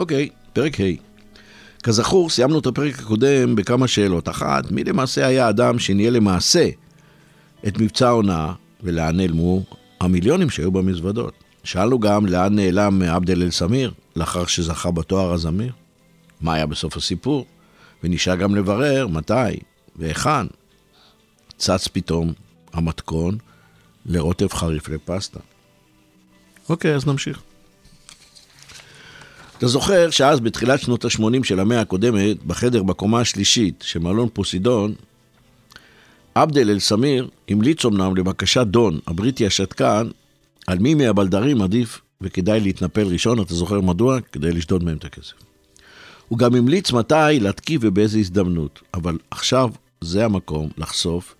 אוקיי, פרק ה'. כזכור, סיימנו את הפרק הקודם בכמה שאלות. אחת, מי למעשה היה האדם שניהל למעשה את מבצע ההונאה ולאן נעלמו המיליונים שהיו במזוודות? שאלנו גם לאן נעלם עבד אל-סמיר לאחר שזכה בתואר הזמיר? מה היה בסוף הסיפור? ונשאר גם לברר מתי והיכן צץ פתאום המתכון לרוטב חריף לפסטה. אוקיי, אז נמשיך. אתה זוכר שאז בתחילת שנות ה-80 של המאה הקודמת, בחדר בקומה השלישית של מלון פוסידון, עבדל אל-סמיר המליץ אמנם לבקשת דון, הבריטי השתקן, על מי מהבלדרים עדיף וכדאי להתנפל ראשון, אתה זוכר מדוע? כדי לשדוד מהם את הכסף. הוא גם המליץ מתי להתקיף ובאיזה הזדמנות, אבל עכשיו זה המקום לחשוף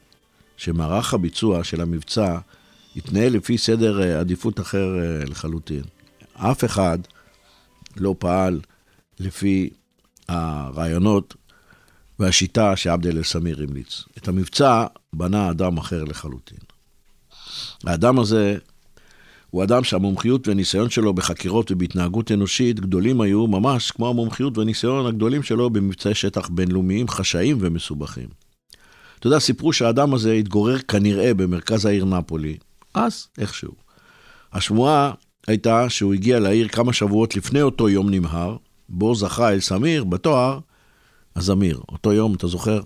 שמערך הביצוע של המבצע יתנהל לפי סדר אה, עדיפות אחר אה, לחלוטין. אף אחד לא פעל לפי הרעיונות והשיטה שעבד אל-סמיר המליץ. את המבצע בנה אדם אחר לחלוטין. האדם הזה הוא אדם שהמומחיות והניסיון שלו בחקירות ובהתנהגות אנושית גדולים היו ממש כמו המומחיות והניסיון הגדולים שלו במבצעי שטח בינלאומיים חשאיים ומסובכים. אתה יודע, סיפרו שהאדם הזה התגורר כנראה במרכז העיר נפולי, אז איכשהו. השמועה הייתה שהוא הגיע לעיר כמה שבועות לפני אותו יום נמהר, בו זכה אל סמיר בתואר הזמיר. אותו יום, אתה זוכר?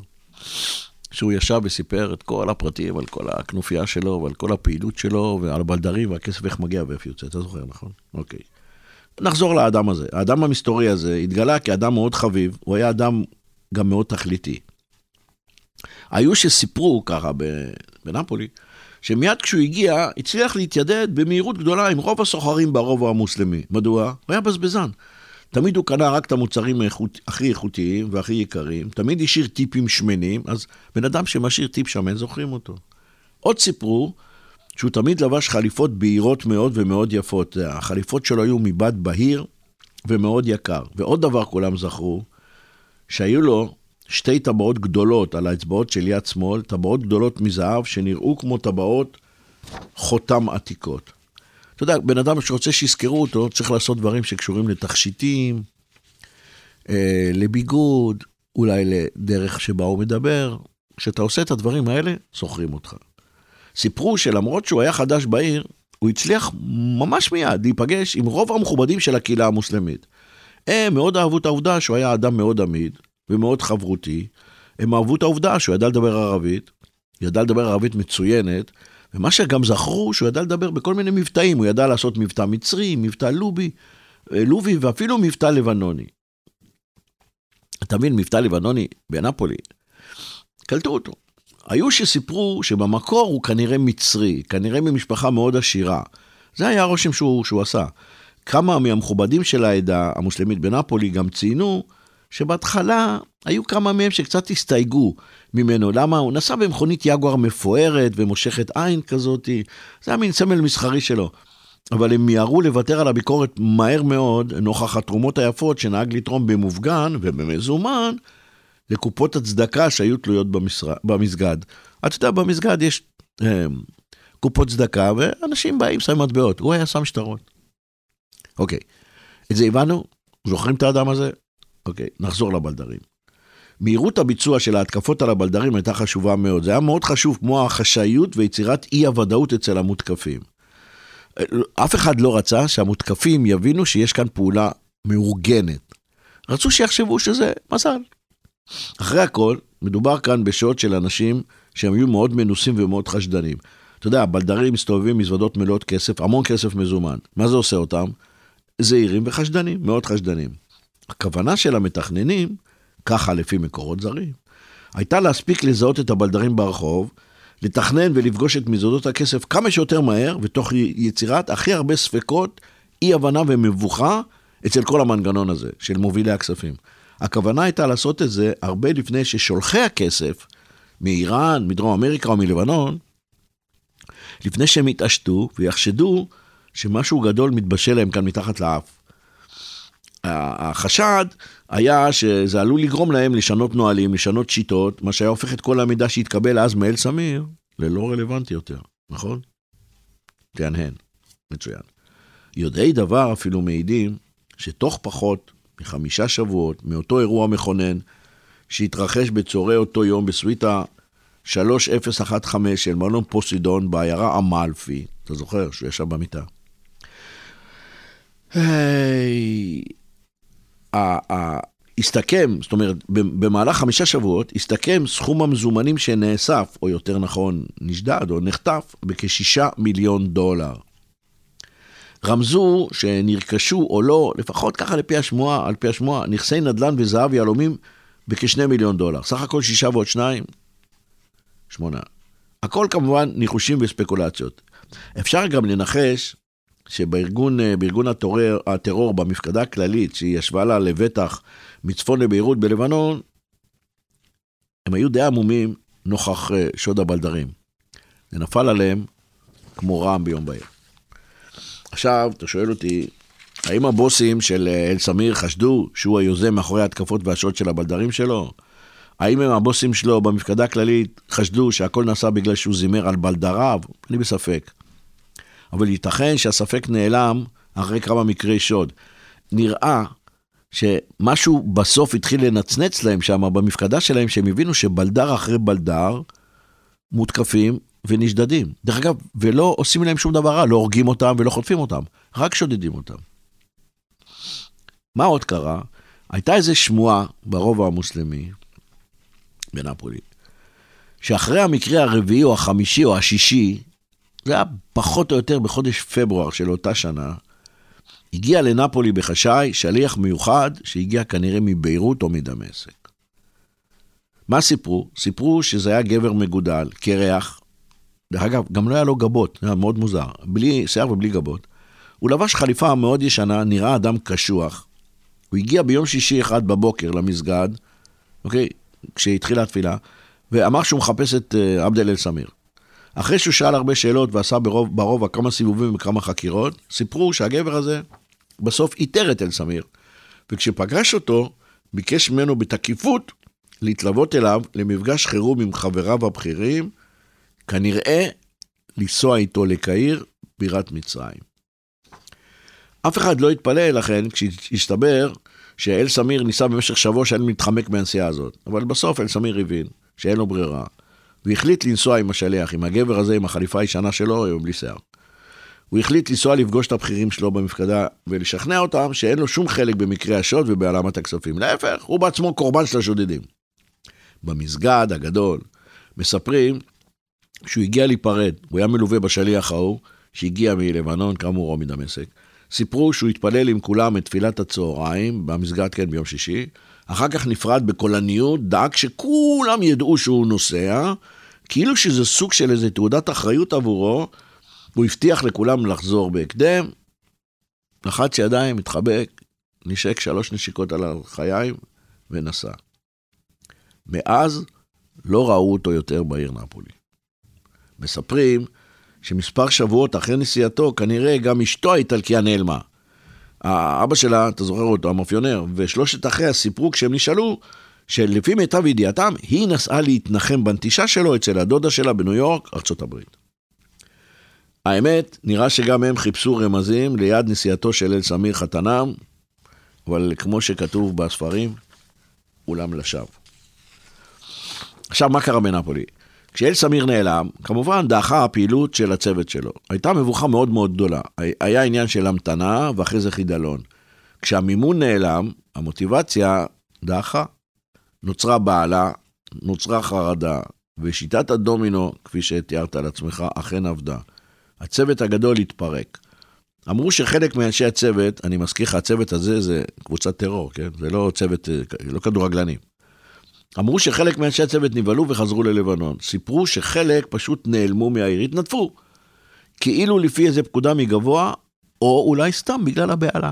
שהוא ישב וסיפר את כל הפרטים על כל הכנופיה שלו ועל כל הפעילות שלו ועל הבלדרים והכסף איך מגיע ואיפה יוצא, אתה זוכר, נכון? אוקיי. נחזור לאדם הזה. האדם המסתורי הזה התגלה כאדם מאוד חביב, הוא היה אדם גם מאוד תכליתי. היו שסיפרו ככה בנפולי, שמיד כשהוא הגיע, הצליח להתיידד במהירות גדולה עם רוב הסוחרים ברובע המוסלמי. מדוע? הוא היה בזבזן. תמיד הוא קנה רק את המוצרים האיכות, הכי איכותיים והכי יקרים, תמיד השאיר טיפים שמנים, אז בן אדם שמשאיר טיפ שמן, זוכרים אותו. עוד סיפרו שהוא תמיד לבש חליפות בהירות מאוד ומאוד יפות. החליפות שלו היו מבד בהיר ומאוד יקר. ועוד דבר כולם זכרו, שהיו לו שתי טבעות גדולות על האצבעות של יד שמאל, טבעות גדולות מזהב שנראו כמו טבעות חותם עתיקות. אתה יודע, בן אדם שרוצה שיזכרו אותו, צריך לעשות דברים שקשורים לתכשיטים, אה, לביגוד, אולי לדרך שבה הוא מדבר. כשאתה עושה את הדברים האלה, זוכרים אותך. סיפרו שלמרות שהוא היה חדש בעיר, הוא הצליח ממש מיד להיפגש עם רוב המכובדים של הקהילה המוסלמית. הם מאוד אהבו את העובדה שהוא היה אדם מאוד עמיד ומאוד חברותי. הם אהבו את העובדה שהוא ידע לדבר ערבית, ידע לדבר ערבית מצוינת, ומה שגם זכרו, שהוא ידע לדבר בכל מיני מבטאים, הוא ידע לעשות מבטא מצרי, מבטא לובי, אה, לובי ואפילו מבטא לבנוני. אתה מבין, מבטא לבנוני בנפולי, קלטו אותו. היו שסיפרו שבמקור הוא כנראה מצרי, כנראה ממשפחה מאוד עשירה. זה היה הרושם שהוא, שהוא עשה. כמה מהמכובדים של העדה המוסלמית בנפולי גם ציינו שבהתחלה היו כמה מהם שקצת הסתייגו ממנו. למה? הוא נסע במכונית יגואר מפוארת ומושכת עין כזאת, זה היה מין סמל מסחרי שלו. אבל הם מיהרו לוותר על הביקורת מהר מאוד, נוכח התרומות היפות שנהג לתרום במופגן ובמזומן לקופות הצדקה שהיו תלויות במשר... במסגד. אתה יודע, במסגד יש אה, קופות צדקה, ואנשים באים, שמים מטבעות. הוא היה שם שטרות. אוקיי, את זה הבנו? זוכרים את האדם הזה? אוקיי, נחזור לבלדרים. מהירות הביצוע של ההתקפות על הבלדרים הייתה חשובה מאוד. זה היה מאוד חשוב כמו החשאיות ויצירת אי הוודאות אצל המותקפים. אף אחד לא רצה שהמותקפים יבינו שיש כאן פעולה מאורגנת. רצו שיחשבו שזה מזל. אחרי הכל, מדובר כאן בשעות של אנשים שהם היו מאוד מנוסים ומאוד חשדנים. אתה יודע, בלדרים מסתובבים מזוודות מלאות כסף, המון כסף מזומן. מה זה עושה אותם? זהירים וחשדנים, מאוד חשדנים. הכוונה של המתכננים, ככה לפי מקורות זרים, הייתה להספיק לזהות את הבלדרים ברחוב, לתכנן ולפגוש את מזוודות הכסף כמה שיותר מהר, ותוך יצירת הכי הרבה ספקות, אי הבנה ומבוכה אצל כל המנגנון הזה של מובילי הכספים. הכוונה הייתה לעשות את זה הרבה לפני ששולחי הכסף מאיראן, מדרום אמריקה או מלבנון, לפני שהם יתעשתו ויחשדו שמשהו גדול מתבשל להם כאן מתחת לאף. החשד היה שזה עלול לגרום להם לשנות נהלים, לשנות שיטות, מה שהיה הופך את כל המידע שהתקבל אז מאל סמיר ללא רלוונטי יותר, נכון? תהנהן, מצוין. יודעי דבר אפילו מעידים שתוך פחות מחמישה שבועות מאותו אירוע מכונן שהתרחש בצהרי אותו יום בסוויטה 3015 של מלון פוסידון בעיירה אמלפי, אתה זוכר שהוא ישב במיטה. היי... הסתכם, זאת אומרת, במהלך חמישה שבועות, הסתכם סכום המזומנים שנאסף, או יותר נכון, נשדד או נחטף, בכשישה מיליון דולר. רמזו שנרכשו או לא, לפחות ככה לפי השמועה, על פי השמועה, נכסי נדל"ן וזהב יהלומים בכשני מיליון דולר. סך הכל שישה ועוד שניים, שמונה. הכל כמובן ניחושים וספקולציות. אפשר גם לנחש שבארגון הטרור, הטרור, במפקדה הכללית, שהיא ישבה לה לבטח מצפון לביירות בלבנון, הם היו די עמומים נוכח אה, שוד הבלדרים. זה נפל עליהם כמו רעם ביום בהיר. עכשיו, אתה שואל אותי, האם הבוסים של אה, אל סמיר חשדו שהוא היוזם מאחורי ההתקפות והשוד של הבלדרים שלו? האם הם הבוסים שלו במפקדה הכללית חשדו שהכל נעשה בגלל שהוא זימר על בלדריו? אני בספק. אבל ייתכן שהספק נעלם אחרי כמה מקרי שוד. נראה שמשהו בסוף התחיל לנצנץ להם שם במפקדה שלהם, שהם הבינו שבלדר אחרי בלדר מותקפים ונשדדים. דרך אגב, ולא עושים להם שום דבר רע, לא הורגים אותם ולא חוטפים אותם, רק שודדים אותם. מה עוד קרה? הייתה איזו שמועה ברובע המוסלמי, בנפולי, שאחרי המקרה הרביעי או החמישי או השישי, זה היה פחות או יותר בחודש פברואר של אותה שנה, הגיע לנפולי בחשאי שליח מיוחד שהגיע כנראה מביירות או מדמשק. מה סיפרו? סיפרו שזה היה גבר מגודל, קרח. דרך אגב, גם לא היה לו גבות, זה היה מאוד מוזר. בלי שיער ובלי גבות. הוא לבש חליפה מאוד ישנה, נראה אדם קשוח. הוא הגיע ביום שישי אחד בבוקר למסגד, אוקיי? כשהתחילה התפילה, ואמר שהוא מחפש את uh, עבד אל סמיר. אחרי שהוא שאל הרבה שאלות ועשה ברוב, ברובע כמה סיבובים וכמה חקירות, סיפרו שהגבר הזה בסוף איתר את אל סמיר, וכשפגש אותו, ביקש ממנו בתקיפות להתלוות אליו למפגש חירום עם חבריו הבכירים, כנראה לנסוע איתו לקהיר, בירת מצרים. אף אחד לא התפלא לכן כשהסתבר שאל סמיר ניסה במשך שבוע שאין מתחמק מהנסיעה הזאת. אבל בסוף אל סמיר הבין שאין לו ברירה, והחליט לנסוע עם השליח, עם הגבר הזה, עם החליפה הישנה שלו, היום בלי שיער. הוא החליט לנסוע לפגוש את הבכירים שלו במפקדה ולשכנע אותם שאין לו שום חלק במקרה השוד ובהעלמת הכספים. להפך, הוא בעצמו קורבן של השודדים. במסגד הגדול מספרים שהוא הגיע להיפרד, הוא היה מלווה בשליח ההוא, שהגיע מלבנון, כאמור, או מדמשק. סיפרו שהוא התפלל עם כולם את תפילת הצהריים, במסגד כן ביום שישי, אחר כך נפרד בקולניות, דאג שכולם ידעו שהוא נוסע, כאילו שזה סוג של איזה תעודת אחריות עבורו, הוא הבטיח לכולם לחזור בהקדם, לחץ ידיים, התחבק, נשק שלוש נשיקות על החיים ונסע. מאז לא ראו אותו יותר בעיר נפולי. מספרים שמספר שבועות אחרי נסיעתו, כנראה גם אשתו האיטלקיה נעלמה. האבא שלה, אתה זוכר אותו, המאפיונר, ושלושת אחיה סיפרו כשהם נשאלו, שלפי מיטב ידיעתם, היא נסעה להתנחם בנטישה שלו אצל הדודה שלה בניו יורק, הברית. האמת, נראה שגם הם חיפשו רמזים ליד נסיעתו של אל סמיר חתנם, אבל כמו שכתוב בספרים, אולם לשווא. עכשיו, מה קרה בנפולי? כשאל סמיר נעלם, כמובן דעכה הפעילות של הצוות שלו. הייתה מבוכה מאוד מאוד גדולה. היה עניין של המתנה ואחרי זה חידלון. כשהמימון נעלם, המוטיבציה דעכה. נוצרה בעלה, נוצרה חרדה, ושיטת הדומינו, כפי שתיארת על עצמך, אכן עבדה. הצוות הגדול התפרק. אמרו שחלק מאנשי הצוות, אני מזכיר לך, הצוות הזה זה קבוצת טרור, כן? זה לא צוות, לא כדורגלנים. אמרו שחלק מאנשי הצוות נבהלו וחזרו ללבנון. סיפרו שחלק פשוט נעלמו מהעיר, התנדפו. כאילו לפי איזה פקודה מגבוה, או אולי סתם בגלל הבהלה.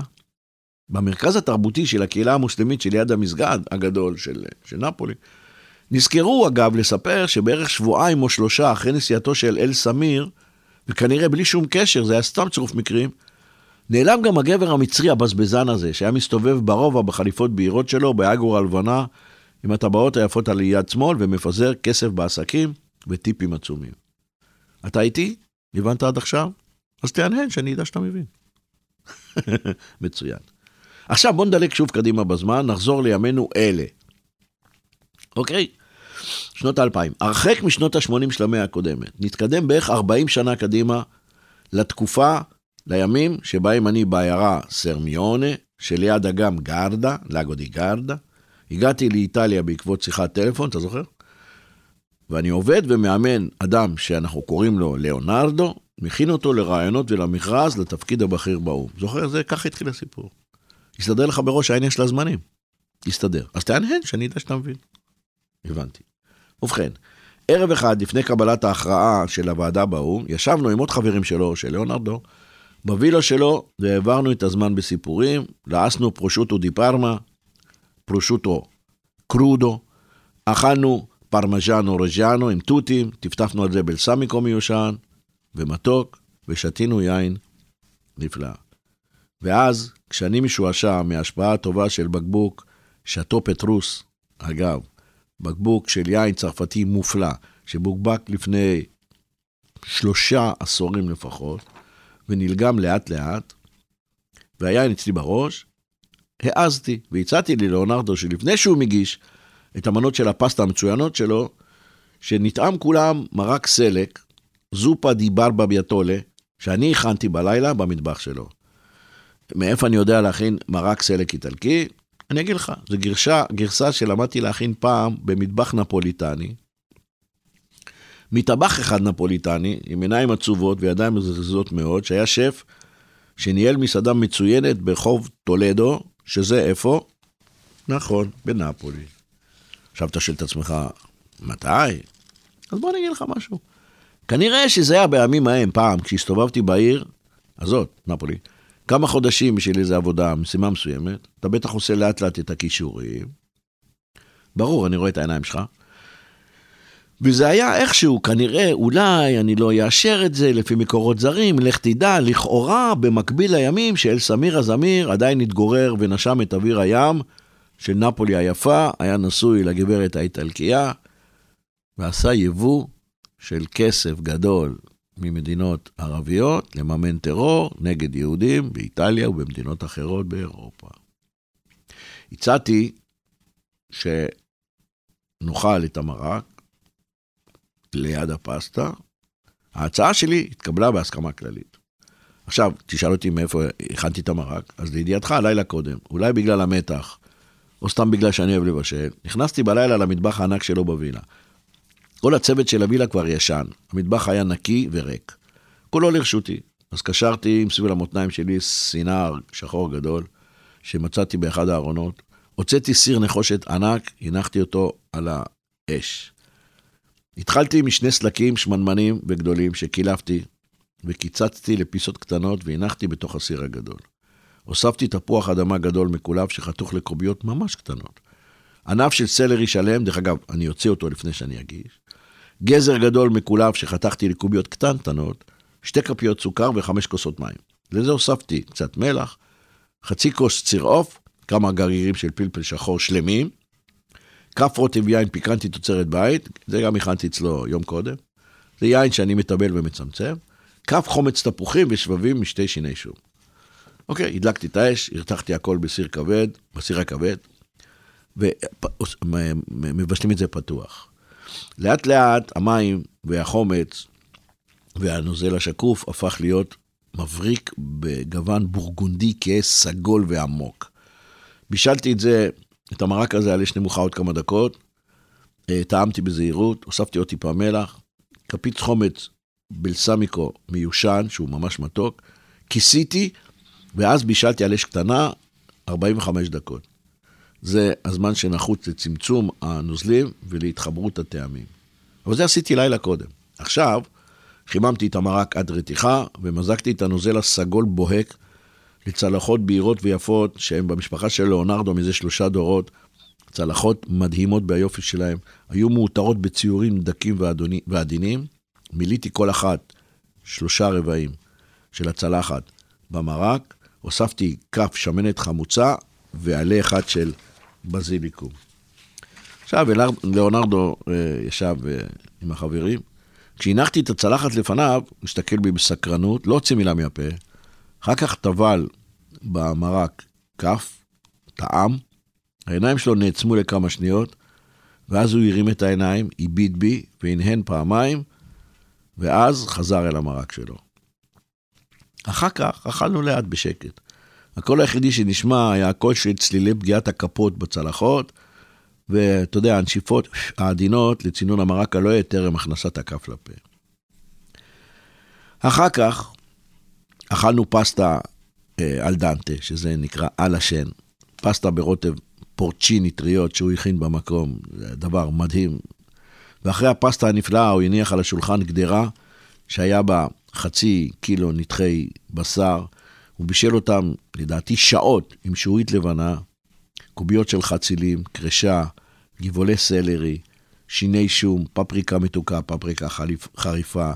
במרכז התרבותי של הקהילה המוסלמית שליד המסגד הגדול של, של נפולי, נזכרו אגב לספר שבערך שבועיים או שלושה אחרי נסיעתו של אל סמיר, וכנראה בלי שום קשר, זה היה סתם צירוף מקרים, נעלם גם הגבר המצרי הבזבזן הזה, שהיה מסתובב ברובע בחליפות בהירות שלו, באגור הלבנה, עם הטבעות היפות על יד שמאל, ומפזר כסף בעסקים וטיפים עצומים. אתה איתי? הבנת עד עכשיו? אז תהנהן שאני אדע שאתה מבין. מצוין. עכשיו בוא נדלק שוב קדימה בזמן, נחזור לימינו אלה. אוקיי? שנות האלפיים. הרחק משנות ה-80 של המאה הקודמת. נתקדם בערך 40 שנה קדימה לתקופה, לימים שבהם אני בעיירה סרמיונה, שליד אגם גרדה, לגו די גרדה. הגעתי לאיטליה בעקבות שיחת טלפון, אתה זוכר? ואני עובד ומאמן אדם שאנחנו קוראים לו ליאונרדו, מכין אותו לרעיונות ולמכרז לתפקיד הבכיר באו"ם. זוכר? זה ככה התחיל הסיפור. יסתדר לך בראש העניין של הזמנים. יסתדר. אז תהנהן שאני יודע שאתה מבין. הבנתי. ובכן, ערב אחד לפני קבלת ההכרעה של הוועדה באו"ם, ישבנו עם עוד חברים שלו, של ליאונרדו, בווילה שלו, והעברנו את הזמן בסיפורים, לעסנו פרושוטו די פרמה, פרושוטו קרודו, אכלנו פרמז'אנו רג'אנו עם תותים, טפטפנו על זה בלסמיקו מיושן, ומתוק, ושתינו יין נפלא. ואז, כשאני משועשע מההשפעה הטובה של בקבוק שאטו פטרוס, אגב, בקבוק של יין צרפתי מופלא, שבוקבק לפני שלושה עשורים לפחות, ונלגם לאט לאט, והיין אצלי בראש, העזתי והצעתי ללאונרדו שלפני שהוא מגיש את המנות של הפסטה המצוינות שלו, שנטעם כולם מרק סלק, זופה די ברבה ביאטולה, שאני הכנתי בלילה במטבח שלו. מאיפה אני יודע להכין מרק סלק איטלקי? אני אגיד לך, זו גרשה, גרסה שלמדתי להכין פעם במטבח נפוליטני. מטבח אחד נפוליטני, עם עיניים עצובות וידיים מזרזות מאוד, שהיה שף שניהל מסעדה מצוינת ברחוב טולדו, שזה איפה? נכון, בנפולי. עכשיו אתה שואל את עצמך, מתי? אז בוא אני אגיד לך משהו. כנראה שזה היה בימים ההם, פעם, כשהסתובבתי בעיר הזאת, נפולי, כמה חודשים בשביל איזו עבודה, משימה מסוימת, אתה בטח עושה לאט לאט את הכישורים. ברור, אני רואה את העיניים שלך. וזה היה איכשהו, כנראה, אולי אני לא אאשר את זה לפי מקורות זרים, לך תדע, לכאורה, במקביל לימים שאל סמיר הזמיר עדיין התגורר ונשם את אוויר הים של נפולי היפה, היה נשוי לגברת האיטלקייה, ועשה יבוא של כסף גדול ממדינות ערביות לממן טרור נגד יהודים באיטליה ובמדינות אחרות באירופה. הצעתי שנאכל את המרק ליד הפסטה. ההצעה שלי התקבלה בהסכמה כללית. עכשיו, תשאל אותי מאיפה הכנתי את המרק, אז לידיעתך, לילה קודם, אולי בגלל המתח, או סתם בגלל שאני אוהב לבשל, נכנסתי בלילה למטבח הענק שלו בווילה. כל הצוות של הווילה כבר ישן, המטבח היה נקי וריק. כולו לרשותי. אז קשרתי עם סביב המותניים שלי סינר שחור גדול, שמצאתי באחד הארונות. הוצאתי סיר נחושת ענק, הנחתי אותו על האש. התחלתי משני סלקים שמנמנים וגדולים שקילפתי, וקיצצתי לפיסות קטנות והנחתי בתוך הסיר הגדול. הוספתי תפוח אדמה גדול מקולף שחתוך לקוביות ממש קטנות. ענף של סלרי שלם, דרך אגב, אני אוציא אותו לפני שאני אגיש. גזר גדול מקולף שחתכתי לקוביות קטנטנות, שתי כפיות סוכר וחמש כוסות מים. לזה הוספתי קצת מלח, חצי כוס ציר עוף, כמה גרעירים של פלפל שחור שלמים, כף רוטב יין פיקנטי תוצרת בית, זה גם הכנתי אצלו יום קודם. זה יין שאני מטבל ומצמצם. כף חומץ תפוחים ושבבים משתי שיני שום. אוקיי, הדלקתי את האש, הרתחתי הכל בסיר כבד, בסיר הכבד, ומבשלים את זה פתוח. לאט לאט המים והחומץ והנוזל השקוף הפך להיות מבריק בגוון בורגונדי כהה סגול ועמוק. בישלתי את זה, את המרק הזה על אש נמוכה עוד כמה דקות, אה, טעמתי בזהירות, הוספתי עוד טיפה מלח, כפית חומץ בלסמיקו מיושן, שהוא ממש מתוק, כיסיתי, ואז בישלתי על אש קטנה 45 דקות. זה הזמן שנחוץ לצמצום הנוזלים ולהתחברות הטעמים. אבל זה עשיתי לילה קודם. עכשיו, חיממתי את המרק עד רתיחה, ומזגתי את הנוזל הסגול בוהק לצלחות בהירות ויפות, שהן במשפחה של ליאונרדו מזה שלושה דורות. צלחות מדהימות ביופי שלהם, היו מאותרות בציורים דקים ועדינים. מילאתי כל אחת שלושה רבעים של הצלחת במרק, הוספתי כף שמנת חמוצה ועלה אחד של בזיליקום. עכשיו, ליאונרדו אה, ישב אה, עם החברים. כשהנחתי את הצלחת לפניו, הוא הסתכל בי בסקרנות, לא הוציא מילה מהפה. אחר כך טבל במרק כף, טעם, העיניים שלו נעצמו לכמה שניות, ואז הוא הרים את העיניים, הביט בי והנהן פעמיים, ואז חזר אל המרק שלו. אחר כך אכלנו לאט בשקט. הקול היחידי שנשמע היה הקול של צלילי פגיעת הכפות בצלחות, ואתה יודע, הנשיפות העדינות לצינון המרק הלא יהיה טרם הכנסת הכף לפה. אחר כך אכלנו פסטה אה, על דנטה, שזה נקרא על השן, פסטה ברוטב פורצ'יני טריות שהוא הכין במקום, זה דבר מדהים. ואחרי הפסטה הנפלאה הוא הניח על השולחן גדרה שהיה בה חצי קילו נתחי בשר, הוא בישל אותם, לדעתי, שעות עם שעועית לבנה, קוביות של חצילים, קרשה, גבעולי סלרי, שיני שום, פפריקה מתוקה, פפריקה חריפה,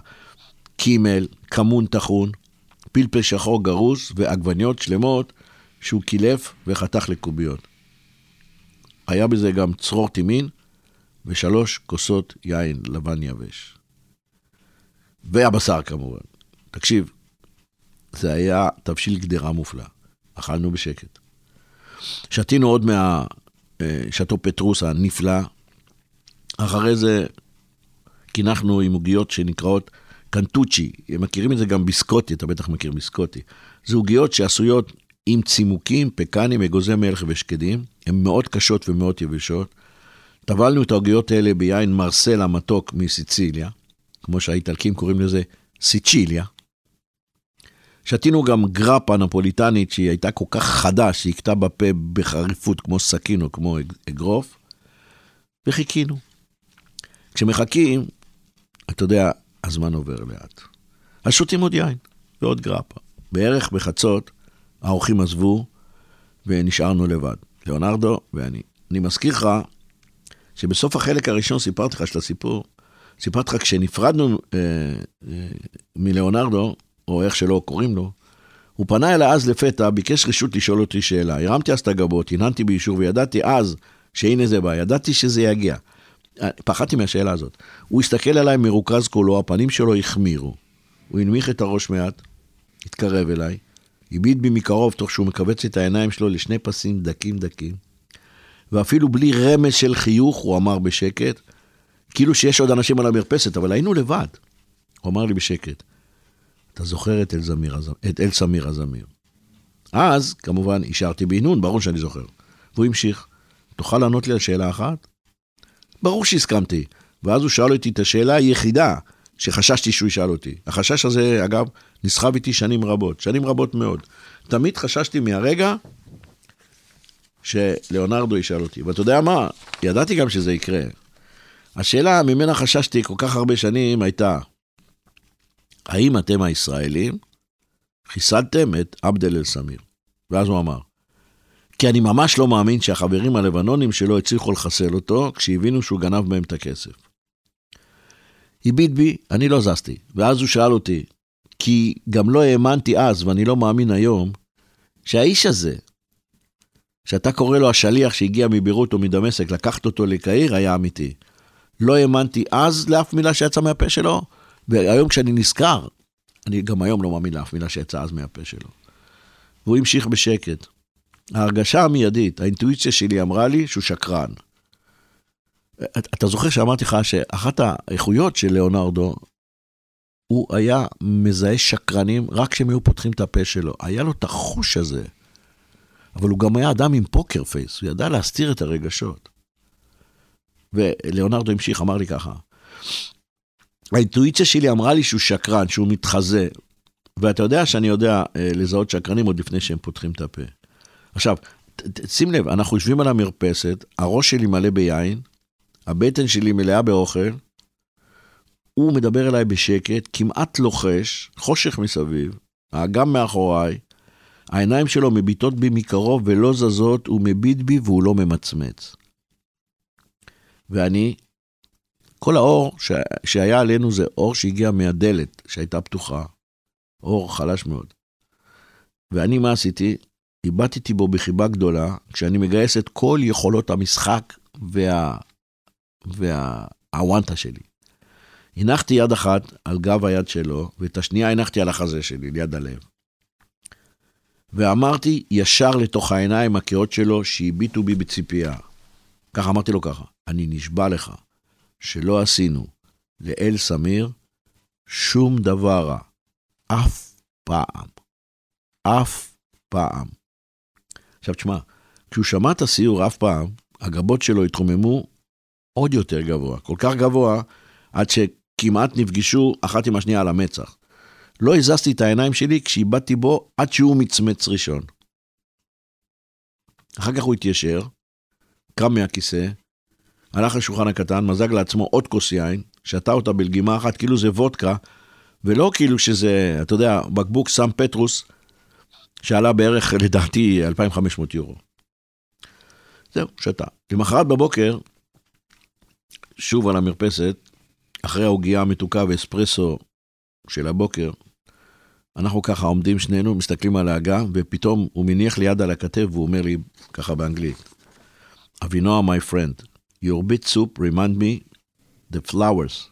קימל, כמון טחון, פלפל שחור גרוס ועגבניות שלמות שהוא קילף וחתך לקוביות. היה בזה גם צרור טימין ושלוש כוסות יין לבן יבש. והבשר כמובן. תקשיב, זה היה תבשיל גדרה מופלא. אכלנו בשקט. שתינו עוד מהשאטו אה, פטרוס הנפלא. אחרי זה קינחנו עם עוגיות שנקראות קנטוצ'י. הם מכירים את זה גם ביסקוטי, אתה בטח מכיר ביסקוטי. זה עוגיות שעשויות עם צימוקים, פקנים, אגוזי מלך ושקדים. הן מאוד קשות ומאוד יבשות. טבלנו את העוגיות האלה ביין מרסל המתוק מסיציליה, כמו שהאיטלקים קוראים לזה סיצ'יליה. שתינו גם גרפה נפוליטנית שהיא הייתה כל כך חדה, שהיא הכתה בפה בחריפות כמו סכין או כמו אגרוף, וחיכינו. כשמחכים, אתה יודע, הזמן עובר לאט. אז שותים עוד יין ועוד גרפה. בערך בחצות האורחים עזבו ונשארנו לבד, ליאונרדו ואני. אני מזכיר לך שבסוף החלק הראשון סיפרתי לך של הסיפור, סיפרתי לך כשנפרדנו אה, אה, מליאונרדו, או איך שלא קוראים לו, הוא פנה אליי אז לפתע, ביקש רשות לשאול אותי שאלה. הרמתי אז את הגבות, הנהנתי באישור, וידעתי אז שהנה זה בא, ידעתי שזה יגיע. פחדתי מהשאלה הזאת. הוא הסתכל עליי מרוכז כולו, הפנים שלו החמירו. הוא הנמיך את הראש מעט, התקרב אליי, הביט בי מקרוב תוך שהוא מכווץ את העיניים שלו לשני פסים דקים דקים, ואפילו בלי רמז של חיוך הוא אמר בשקט, כאילו שיש עוד אנשים על המרפסת, אבל היינו לבד. הוא אמר לי בשקט, אתה זוכר את אל, זמיר, את אל סמיר הזמיר. אז, כמובן, השארתי בהנון, ברור שאני זוכר. והוא המשיך, תוכל לענות לי על שאלה אחת? ברור שהסכמתי. ואז הוא שאל אותי את השאלה היחידה שחששתי שהוא ישאל אותי. החשש הזה, אגב, נסחב איתי שנים רבות, שנים רבות מאוד. תמיד חששתי מהרגע שלאונרדו ישאל אותי. ואתה יודע מה? ידעתי גם שזה יקרה. השאלה ממנה חששתי כל כך הרבה שנים הייתה, האם אתם הישראלים חיסלתם את עבד אל-סמיר? ואז הוא אמר, כי אני ממש לא מאמין שהחברים הלבנונים שלו הצליחו לחסל אותו כשהבינו שהוא גנב מהם את הכסף. הביט בי, אני לא זזתי, ואז הוא שאל אותי, כי גם לא האמנתי אז, ואני לא מאמין היום, שהאיש הזה, שאתה קורא לו השליח שהגיע מביירות או מדמשק לקחת אותו לקהיר, היה אמיתי. לא האמנתי אז לאף מילה שיצאה מהפה שלו, והיום כשאני נזכר, אני גם היום לא מאמין לאף מילה שיצאה אז מהפה שלו. והוא המשיך בשקט. ההרגשה המיידית, האינטואיציה שלי אמרה לי שהוא שקרן. אתה זוכר שאמרתי לך שאחת האיכויות של ליאונרדו, הוא היה מזהה שקרנים רק כשהם היו פותחים את הפה שלו. היה לו את החוש הזה. אבל הוא גם היה אדם עם פוקר פייס, הוא ידע להסתיר את הרגשות. וליאונרדו המשיך, אמר לי ככה, האינטואיציה שלי אמרה לי שהוא שקרן, שהוא מתחזה, ואתה יודע שאני יודע אה, לזהות שקרנים עוד לפני שהם פותחים את הפה. עכשיו, שים לב, אנחנו יושבים על המרפסת, הראש שלי מלא ביין, הבטן שלי מלאה באוכל, הוא מדבר אליי בשקט, כמעט לוחש, חושך מסביב, האגם מאחוריי, העיניים שלו מביטות בי מקרוב ולא זזות, הוא מביט בי והוא לא ממצמץ. ואני, כל האור ש... שהיה עלינו זה אור שהגיע מהדלת שהייתה פתוחה. אור חלש מאוד. ואני, מה עשיתי? איבדתי בו בחיבה גדולה, כשאני מגייס את כל יכולות המשחק וה... והוואנטה שלי. הנחתי יד אחת על גב היד שלו, ואת השנייה הנחתי על החזה שלי, ליד הלב. ואמרתי ישר לתוך העיניים הכאות שלו שהביטו בי בציפייה. ככה אמרתי לו ככה, אני נשבע לך שלא עשינו לאל סמיר שום דבר רע. אף פעם. אף פעם. עכשיו תשמע, כשהוא שמע את הסיור אף פעם, הגבות שלו התרוממו עוד יותר גבוה. כל כך גבוה, עד שכמעט נפגשו אחת עם השנייה על המצח. לא הזזתי את העיניים שלי כשאיבדתי בו עד שהוא מצמץ ראשון. אחר כך הוא התיישר, קם מהכיסא, הלך לשולחן הקטן, מזג לעצמו עוד כוס יין, שתה אותה בלגימה אחת, כאילו זה וודקה, ולא כאילו שזה, אתה יודע, בקבוק סם פטרוס, שעלה בערך, לדעתי, 2,500 יורו. זהו, שתה. למחרת בבוקר, שוב על המרפסת, אחרי העוגייה המתוקה ואספרסו של הבוקר, אנחנו ככה עומדים שנינו, מסתכלים על האגם, ופתאום הוא מניח לי יד על הכתף והוא אומר לי, ככה באנגלית, אבינועם, my friend, your bit soup remind me the flowers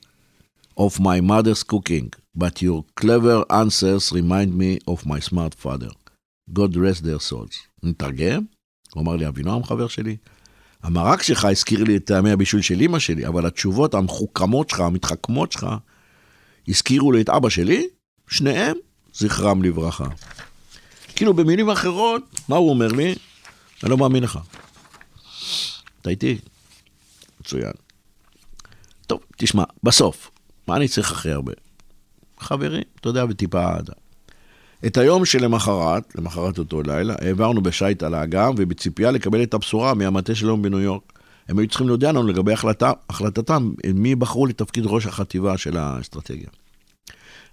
of my mother's cooking, but your clever answers remind me of my smart father. God rest their souls. נתרגם? הוא אמר לי, אבינועם חבר שלי, המרק שלך הזכיר לי את טעמי הבישול של אמא שלי, אבל התשובות המחוכמות שלך, המתחכמות שלך, הזכירו לי את אבא שלי, שניהם זכרם לברכה. כאילו במילים אחרות, מה הוא אומר לי? אני לא מאמין לך. אתה איתי? מצוין. טוב, תשמע, בסוף, מה אני צריך הכי הרבה? חברים, אתה יודע, וטיפה אהדה. את היום שלמחרת, למחרת אותו לילה, העברנו בשייט על האגם ובציפייה לקבל את הבשורה מהמטה שלנו בניו יורק. הם היו צריכים להודיע לנו לגבי החלטה, החלטתם, מי בחרו לתפקיד ראש החטיבה של האסטרטגיה.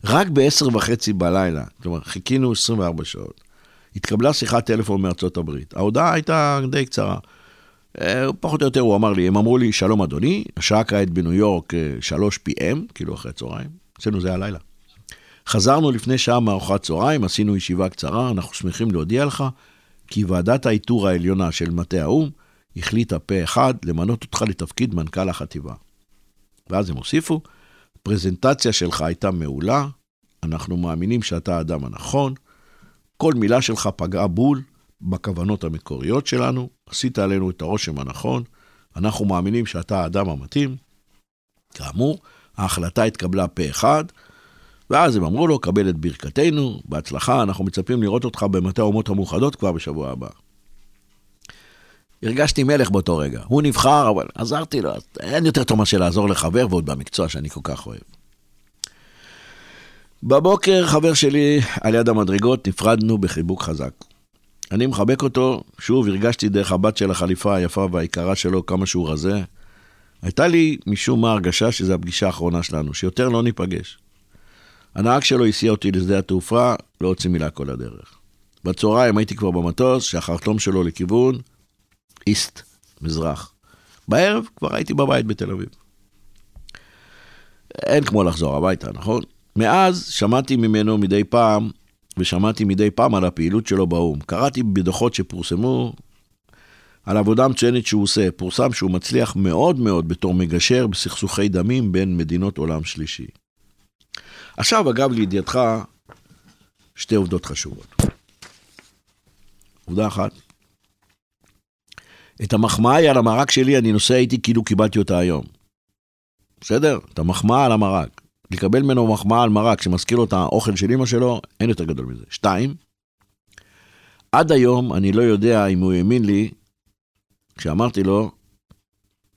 רק ב-10 וחצי בלילה, כלומר, חיכינו 24 שעות, התקבלה שיחת טלפון מארצות הברית. ההודעה הייתה די קצרה. אה, פחות או יותר הוא אמר לי, הם אמרו לי, שלום אדוני, השעה כעת בניו יורק 3 אה, PM, כאילו אחרי צהריים, אצלנו זה הלילה. חזרנו לפני שעה מארוחת צהריים, עשינו ישיבה קצרה, אנחנו שמחים להודיע לך כי ועדת האיתור העליונה של מטה האו"ם החליטה פה אחד למנות אותך לתפקיד מנכ"ל החטיבה. ואז הם הוסיפו, הפרזנטציה שלך הייתה מעולה, אנחנו מאמינים שאתה האדם הנכון, כל מילה שלך פגעה בול בכוונות המקוריות שלנו, עשית עלינו את הרושם הנכון, אנחנו מאמינים שאתה האדם המתאים. כאמור, ההחלטה התקבלה פה אחד, ואז הם אמרו לו, קבל את ברכתנו, בהצלחה, אנחנו מצפים לראות אותך במטה האומות המאוחדות כבר בשבוע הבא. הרגשתי מלך באותו רגע. הוא נבחר, אבל עזרתי לו, אין יותר טוב מאשר לעזור לחבר, ועוד במקצוע שאני כל כך אוהב. בבוקר חבר שלי על יד המדרגות נפרדנו בחיבוק חזק. אני מחבק אותו, שוב הרגשתי דרך הבת של החליפה היפה והיקרה שלו כמה שהוא רזה. הייתה לי משום מה הרגשה שזו הפגישה האחרונה שלנו, שיותר לא ניפגש. הנהג שלו הסיע אותי לשדה התעופה, לא הוציא מילה כל הדרך. בצהריים הייתי כבר במטוס, שהחרטום שלו לכיוון איסט, מזרח. בערב כבר הייתי בבית בתל אביב. אין כמו לחזור הביתה, נכון? מאז שמעתי ממנו מדי פעם, ושמעתי מדי פעם על הפעילות שלו באו"ם. קראתי בדוחות שפורסמו על עבודה מצוינת שהוא עושה. פורסם שהוא מצליח מאוד מאוד בתור מגשר בסכסוכי דמים בין מדינות עולם שלישי. עכשיו, אגב, לידיעתך, שתי עובדות חשובות. עובדה אחת, את המחמאה על המרק שלי אני נוסע איתי כאילו קיבלתי אותה היום. בסדר? את המחמאה על המרק. לקבל ממנו מחמאה על מרק שמזכיר לו את האוכל של אמא שלו, אין יותר גדול מזה. שתיים, עד היום אני לא יודע אם הוא האמין לי כשאמרתי לו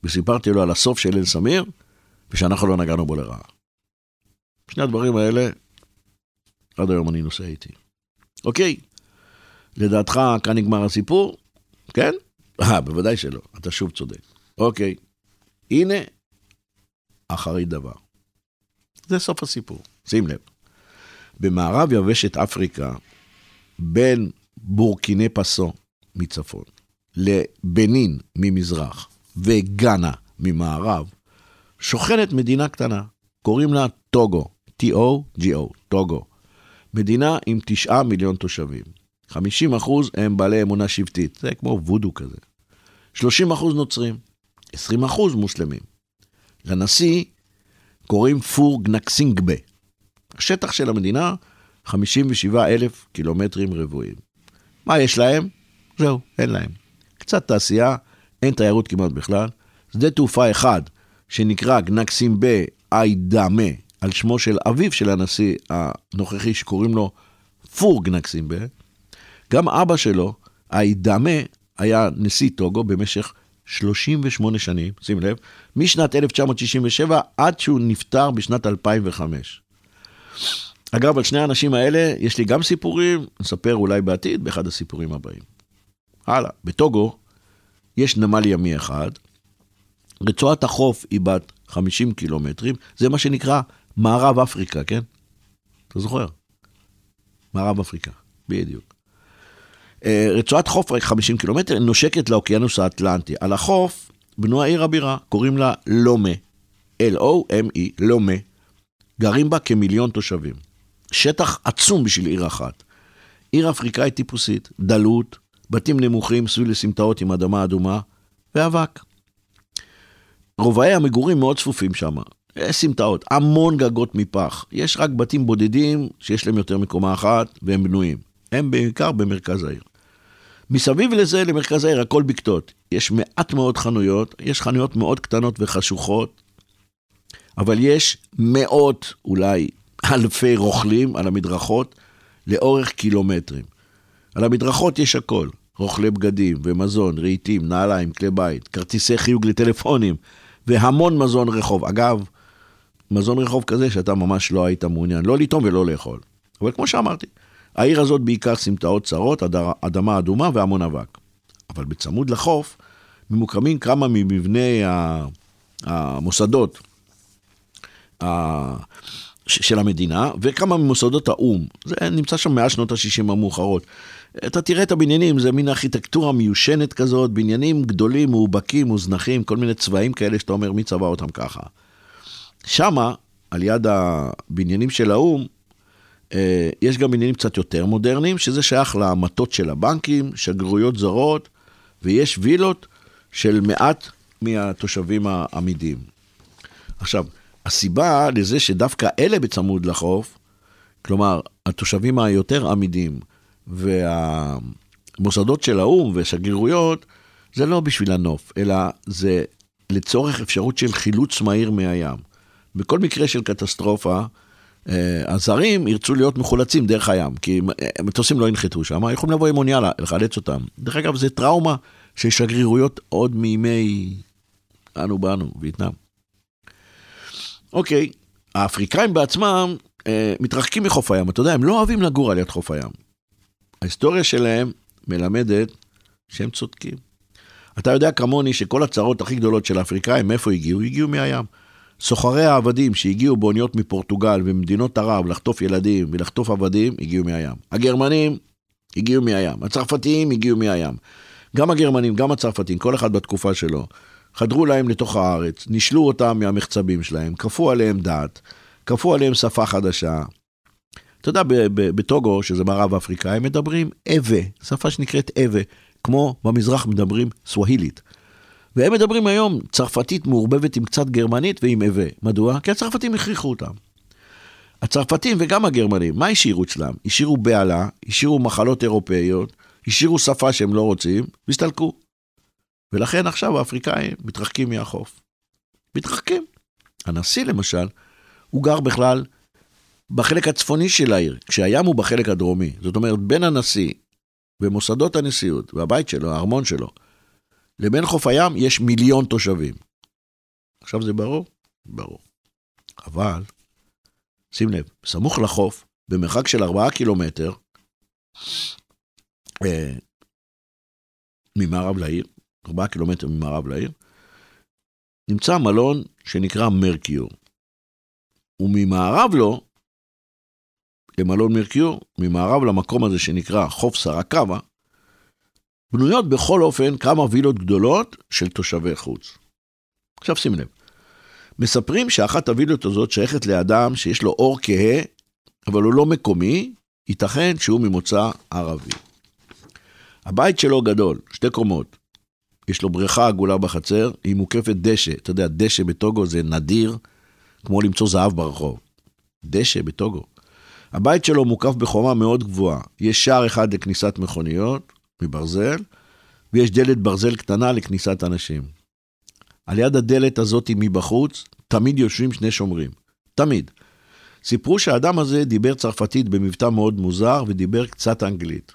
וסיפרתי לו על הסוף של אל סמיר, ושאנחנו לא נגענו בו לרעה. שני הדברים האלה, עד היום אני נוסע איתי. אוקיי, לדעתך כאן נגמר הסיפור? כן? אה, בוודאי שלא, אתה שוב צודק. אוקיי, הנה אחרית דבר. זה סוף הסיפור, שים לב. במערב יבשת אפריקה, בין בורקיני פסו מצפון לבנין ממזרח וגאנה ממערב, שוכנת מדינה קטנה, קוראים לה טוגו, T-O-G-O, טוגו. מדינה עם תשעה מיליון תושבים. 50 אחוז הם בעלי אמונה שבטית, זה כמו וודו כזה. 30 אחוז נוצרים, 20 אחוז מוסלמים. לנשיא קוראים פור גנקסינגבה. השטח של המדינה, 57 אלף קילומטרים רבועים. מה יש להם? זהו, אין להם. קצת תעשייה, אין תיירות כמעט בכלל. שדה תעופה אחד, שנקרא גנקסימבה איידאמה, על שמו של אביו של הנשיא הנוכחי שקוראים לו פור גנקסימבה. גם אבא שלו, איידאמה, היה נשיא טוגו במשך 38 שנים, שים לב, משנת 1967 עד שהוא נפטר בשנת 2005. אגב, על שני האנשים האלה יש לי גם סיפורים, נספר אולי בעתיד באחד הסיפורים הבאים. הלאה, בטוגו יש נמל ימי אחד, רצועת החוף היא בת 50 קילומטרים, זה מה שנקרא מערב אפריקה, כן? אתה זוכר? מערב אפריקה, בדיוק. אה, רצועת חוף 50 קילומטר נושקת לאוקיינוס האטלנטי. על החוף בנויה עיר הבירה, קוראים לה לומה, L-O-M-E, לומה. גרים בה כמיליון תושבים. שטח עצום בשביל עיר אחת. עיר אפריקאית טיפוסית, דלות, בתים נמוכים סביב לסמטאות עם אדמה אדומה, ואבק. רובעי המגורים מאוד צפופים שם. יש סמטאות, המון גגות מפח. יש רק בתים בודדים שיש להם יותר מקומה אחת והם בנויים. הם בעיקר במרכז העיר. מסביב לזה, למרכז העיר, הכל בקתות. יש מעט מאוד חנויות, יש חנויות מאוד קטנות וחשוכות, אבל יש מאות, אולי אלפי רוכלים על המדרכות לאורך קילומטרים. על המדרכות יש הכל, רוכלי בגדים ומזון, רהיטים, נעליים, כלי בית, כרטיסי חיוג לטלפונים והמון מזון רחוב. אגב, מזון רחוב כזה שאתה ממש לא היית מעוניין לא לטעום ולא לאכול. אבל כמו שאמרתי, העיר הזאת בעיקר סמטאות צרות, אדמה אדומה והמון אבק. אבל בצמוד לחוף ממוקמים כמה ממבני המוסדות של המדינה וכמה ממוסדות האו"ם. זה נמצא שם מאז שנות ה-60 המאוחרות. אתה תראה את הבניינים, זה מין ארכיטקטורה מיושנת כזאת, בניינים גדולים, מאובקים, מוזנחים, כל מיני צבעים כאלה שאתה אומר מי צבע אותם ככה. שמה, על יד הבניינים של האו"ם, יש גם עניינים קצת יותר מודרניים, שזה שייך למטות של הבנקים, שגרירויות זרות, ויש וילות של מעט מהתושבים העמידים. עכשיו, הסיבה לזה שדווקא אלה בצמוד לחוף, כלומר, התושבים היותר עמידים והמוסדות של האו"ם ושגרירויות, זה לא בשביל הנוף, אלא זה לצורך אפשרות של חילוץ מהיר מהים. בכל מקרה של קטסטרופה, אה, הזרים ירצו להיות מחולצים דרך הים, כי מטוסים לא ינחתו שם, יכולים לבוא עם אונייה לחלץ אותם. דרך אגב, זה טראומה של שגרירויות עוד מימי אנו באנו, וייטנאם. אוקיי, האפריקאים בעצמם אה, מתרחקים מחוף הים, אתה יודע, הם לא אוהבים לגור על יד חוף הים. ההיסטוריה שלהם מלמדת שהם צודקים. אתה יודע כמוני שכל הצרות הכי גדולות של האפריקאים, מאיפה הגיעו? הגיעו מהים. סוחרי העבדים שהגיעו באוניות מפורטוגל וממדינות ערב לחטוף ילדים ולחטוף עבדים, הגיעו מהים. הגרמנים הגיעו מהים. הצרפתיים הגיעו מהים. גם הגרמנים, גם הצרפתים, כל אחד בתקופה שלו, חדרו להם לתוך הארץ, נישלו אותם מהמחצבים שלהם, כפו עליהם דת, כפו עליהם שפה חדשה. אתה יודע, בטוגו, שזה מערב אפריקה, הם מדברים אבה, שפה שנקראת אבה, כמו במזרח מדברים סווהילית. והם מדברים היום צרפתית מעורבבת עם קצת גרמנית ועם הווה. מדוע? כי הצרפתים הכריחו אותם. הצרפתים וגם הגרמנים, מה השאירו אצלם? השאירו בהלה, השאירו מחלות אירופאיות, השאירו שפה שהם לא רוצים, והסתלקו. ולכן עכשיו האפריקאים מתרחקים מהחוף. מתרחקים. הנשיא למשל, הוא גר בכלל בחלק הצפוני של העיר, כשהים הוא בחלק הדרומי. זאת אומרת, בין הנשיא ומוסדות הנשיאות, והבית שלו, הארמון שלו, לבין חוף הים יש מיליון תושבים. עכשיו זה ברור? ברור. אבל, שים לב, סמוך לחוף, במרחק של ארבעה קילומטר, אה, ממערב לעיר, ארבעה קילומטר ממערב לעיר, נמצא מלון שנקרא מרקיור. וממערב לו, למלון מרקיור, ממערב למקום הזה שנקרא חוף סרקבה, בנויות בכל אופן כמה וילות גדולות של תושבי חוץ. עכשיו שים לב, מספרים שאחת הווילות הזאת שייכת לאדם שיש לו אור כהה, אבל הוא לא מקומי, ייתכן שהוא ממוצא ערבי. הבית שלו גדול, שתי קומות. יש לו בריכה עגולה בחצר, היא מוקפת דשא. אתה יודע, דשא בטוגו זה נדיר, כמו למצוא זהב ברחוב. דשא בטוגו. הבית שלו מוקף בחומה מאוד גבוהה. יש שער אחד לכניסת מכוניות, מברזל, ויש דלת ברזל קטנה לכניסת אנשים. על יד הדלת הזאת מבחוץ, תמיד יושבים שני שומרים. תמיד. סיפרו שהאדם הזה דיבר צרפתית במבטא מאוד מוזר ודיבר קצת אנגלית.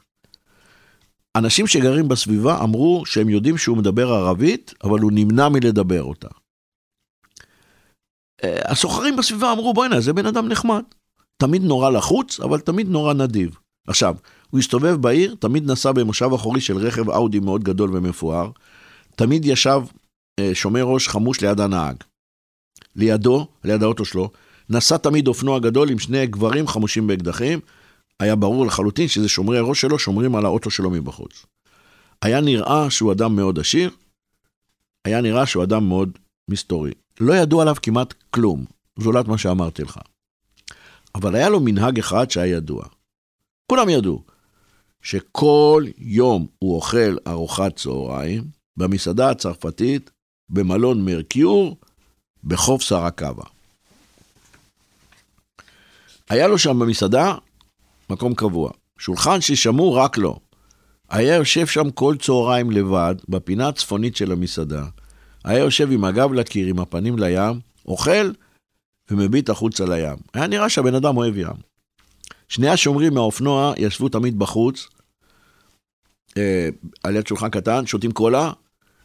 אנשים שגרים בסביבה אמרו שהם יודעים שהוא מדבר ערבית, אבל הוא נמנע מלדבר אותה. אה, הסוחרים בסביבה אמרו, בוא'נה, זה בן אדם נחמד. תמיד נורא לחוץ, אבל תמיד נורא נדיב. עכשיו, הוא הסתובב בעיר, תמיד נסע במושב אחורי של רכב אאודי מאוד גדול ומפואר, תמיד ישב אה, שומר ראש חמוש ליד הנהג. לידו, ליד האוטו שלו, נסע תמיד אופנוע גדול עם שני גברים חמושים באקדחים, היה ברור לחלוטין שזה שומרי הראש שלו שומרים על האוטו שלו מבחוץ. היה נראה שהוא אדם מאוד עשיר, היה נראה שהוא אדם מאוד מסתורי. לא ידעו עליו כמעט כלום, זולת מה שאמרתי לך. אבל היה לו מנהג אחד שהיה ידוע. כולם ידעו שכל יום הוא אוכל ארוחת צהריים במסעדה הצרפתית במלון מרקיור בחוף סרקבה. היה לו שם במסעדה מקום קבוע, שולחן ששמור רק לו. היה יושב שם כל צהריים לבד, בפינה הצפונית של המסעדה. היה יושב עם הגב לקיר, עם הפנים לים, אוכל ומביט החוצה לים. היה נראה שהבן אדם אוהב ים. שני השומרים מהאופנוע ישבו תמיד בחוץ, אה, על יד שולחן קטן, שותים קולה.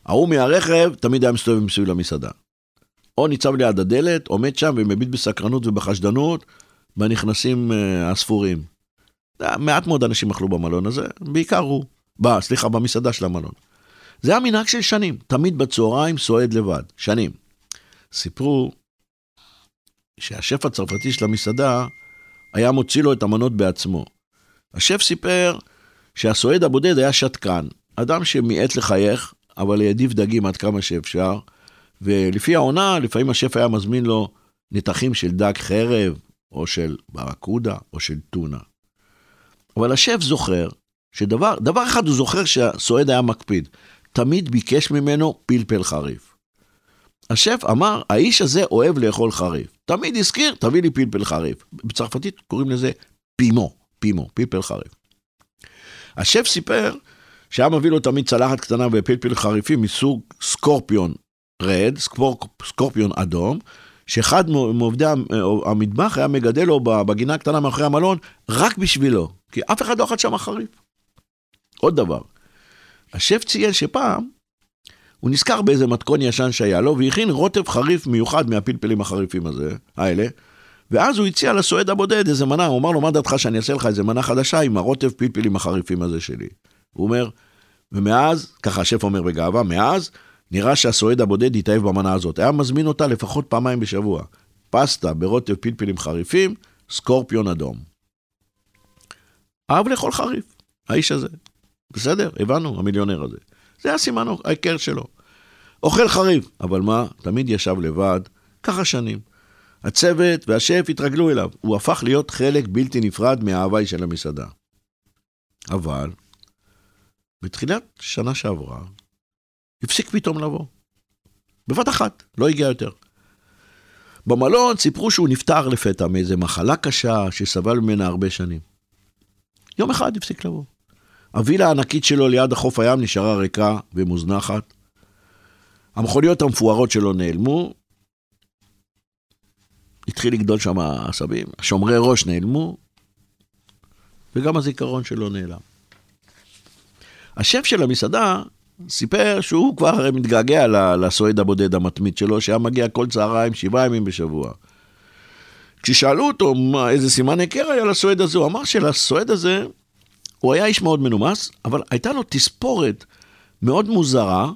ההוא מהרכב תמיד היה מסתובב מסביב למסעדה. או ניצב ליד הדלת, עומד שם ומביט בסקרנות ובחשדנות בנכנסים אה, הספורים. מעט מאוד אנשים אכלו במלון הזה, בעיקר הוא. ב, סליחה, במסעדה של המלון. זה היה מנהג של שנים, תמיד בצהריים סועד לבד, שנים. סיפרו שהשף הצרפתי של המסעדה היה מוציא לו את המנות בעצמו. השף סיפר שהסועד הבודד היה שתקן, אדם שמיעט לחייך, אבל העדיף דגים עד כמה שאפשר, ולפי העונה, לפעמים השף היה מזמין לו נתחים של דג חרב, או של ברקודה, או של טונה. אבל השף זוכר שדבר דבר אחד הוא זוכר שהסועד היה מקפיד, תמיד ביקש ממנו פלפל חריף. השף אמר, האיש הזה אוהב לאכול חריף. תמיד הזכיר, תביא לי פלפל חריף. בצרפתית קוראים לזה פימו, פימו, פלפל חריף. השף סיפר שהיה מביא לו תמיד צלחת קטנה ופלפל חריפים מסוג סקורפיון רד, סקור, סקורפיון אדום, שאחד מעובדי המטבח היה מגדל לו בגינה הקטנה מאחורי המלון רק בשבילו, כי אף אחד לא אכל שם חריף. עוד דבר, השף ציין שפעם הוא נזכר באיזה מתכון ישן שהיה לו, והכין רוטב חריף מיוחד מהפלפלים החריפים הזה, האלה, ואז הוא הציע לסועד הבודד איזה מנה, הוא אמר לו, מה דעתך שאני אעשה לך איזה מנה חדשה עם הרוטב פלפלים החריפים הזה שלי? הוא אומר, ומאז, ככה השף אומר בגאווה, מאז נראה שהסועד הבודד התאהב במנה הזאת. היה מזמין אותה לפחות פעמיים בשבוע. פסטה ברוטב פלפלים חריפים, סקורפיון אדום. אהב לאכול חריף, האיש הזה. בסדר, הבנו, המיליונר הזה. זה הסימן ההיכר שלו. אוכל חריף, אבל מה, תמיד ישב לבד, ככה שנים. הצוות והשף התרגלו אליו, הוא הפך להיות חלק בלתי נפרד מההוואי של המסעדה. אבל, בתחילת שנה שעברה, הפסיק פתאום לבוא. בבת אחת, לא הגיע יותר. במלון סיפרו שהוא נפטר לפתע מאיזה מחלה קשה שסבל ממנה הרבה שנים. יום אחד הפסיק לבוא. הווילה הענקית שלו ליד החוף הים נשארה ריקה ומוזנחת. המכוניות המפוארות שלו נעלמו. התחיל לגדול שם עשבים, שומרי ראש נעלמו, וגם הזיכרון שלו נעלם. השף של המסעדה סיפר שהוא כבר מתגעגע לסועד הבודד המתמיד שלו, שהיה מגיע כל צהריים, שבעה ימים בשבוע. כששאלו אותו מה, איזה סימן היכר היה לסועד הזה, הוא אמר שלסועד הזה, הוא היה איש מאוד מנומס, אבל הייתה לו תספורת מאוד מוזרה,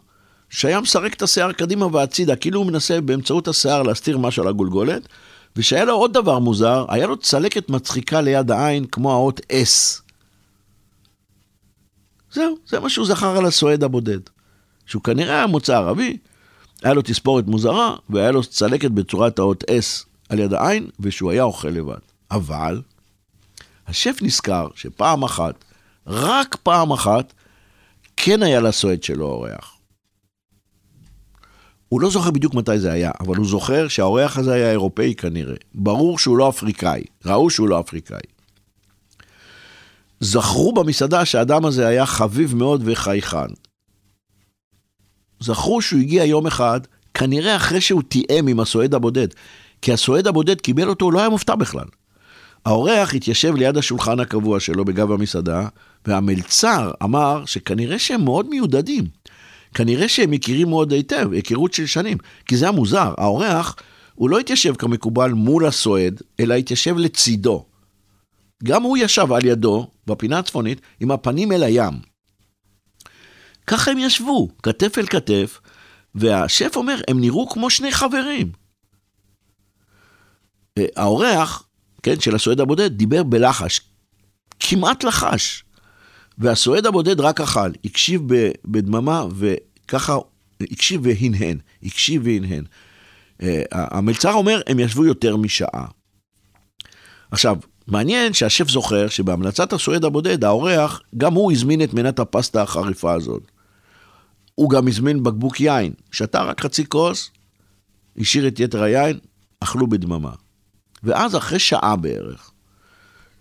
שהיה מסרק את השיער קדימה והצידה, כאילו הוא מנסה באמצעות השיער להסתיר משהו על הגולגולת, ושהיה לו עוד דבר מוזר, היה לו צלקת מצחיקה ליד העין, כמו האות S. זהו, זה מה שהוא זכר על הסועד הבודד. שהוא כנראה היה מוצא ערבי, היה לו תספורת מוזרה, והיה לו צלקת בצורת האות S על יד העין, ושהוא היה אוכל לבד. אבל, השף נזכר שפעם אחת, רק פעם אחת, כן היה לסועד שלו אורח. הוא לא זוכר בדיוק מתי זה היה, אבל הוא זוכר שהאורח הזה היה אירופאי כנראה. ברור שהוא לא אפריקאי, ראו שהוא לא אפריקאי. זכרו במסעדה שהאדם הזה היה חביב מאוד וחייכן. זכרו שהוא הגיע יום אחד, כנראה אחרי שהוא תיאם עם הסועד הבודד, כי הסועד הבודד קיבל אותו, הוא לא היה מופתע בכלל. האורח התיישב ליד השולחן הקבוע שלו בגב המסעדה, והמלצר אמר שכנראה שהם מאוד מיודדים. כנראה שהם מכירים מאוד היטב, היכרות של שנים. כי זה היה מוזר, האורח, הוא לא התיישב כמקובל מול הסועד, אלא התיישב לצידו. גם הוא ישב על ידו, בפינה הצפונית, עם הפנים אל הים. ככה הם ישבו, כתף אל כתף, והשף אומר, הם נראו כמו שני חברים. אה, האורח, כן, של הסועד הבודד, דיבר בלחש, כמעט לחש. והסועד הבודד רק אכל, הקשיב בדממה וככה, הקשיב והנהן, הקשיב והנהן. אה, המלצר אומר, הם ישבו יותר משעה. עכשיו, מעניין שהשף זוכר שבהמלצת הסועד הבודד, האורח, גם הוא הזמין את מנת הפסטה החריפה הזאת. הוא גם הזמין בקבוק יין, שתה רק חצי כוס, השאיר את יתר היין, אכלו בדממה. ואז אחרי שעה בערך,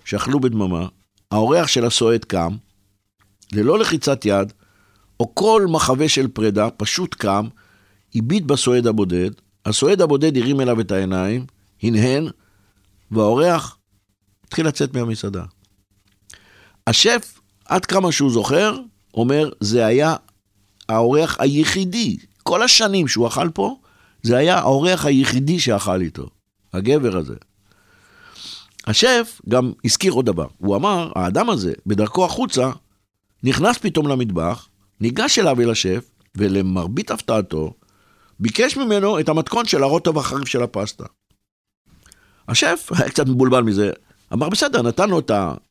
שאכלו בדממה, האורח של הסועד קם, ללא לחיצת יד, או כל מחווה של פרידה, פשוט קם, הביט בסועד הבודד, הסועד הבודד הרים אליו את העיניים, הנהן, והאורח התחיל לצאת מהמסעדה. השף, עד כמה שהוא זוכר, אומר, זה היה האורח היחידי, כל השנים שהוא אכל פה, זה היה האורח היחידי שאכל איתו, הגבר הזה. השף גם הזכיר עוד דבר, הוא אמר, האדם הזה, בדרכו החוצה, נכנס פתאום למטבח, ניגש אליו אל השף, ולמרבית הפתעתו, ביקש ממנו את המתכון של הרוטוב החריף של הפסטה. השף היה קצת מבולבל מזה, אמר בסדר, נתן לו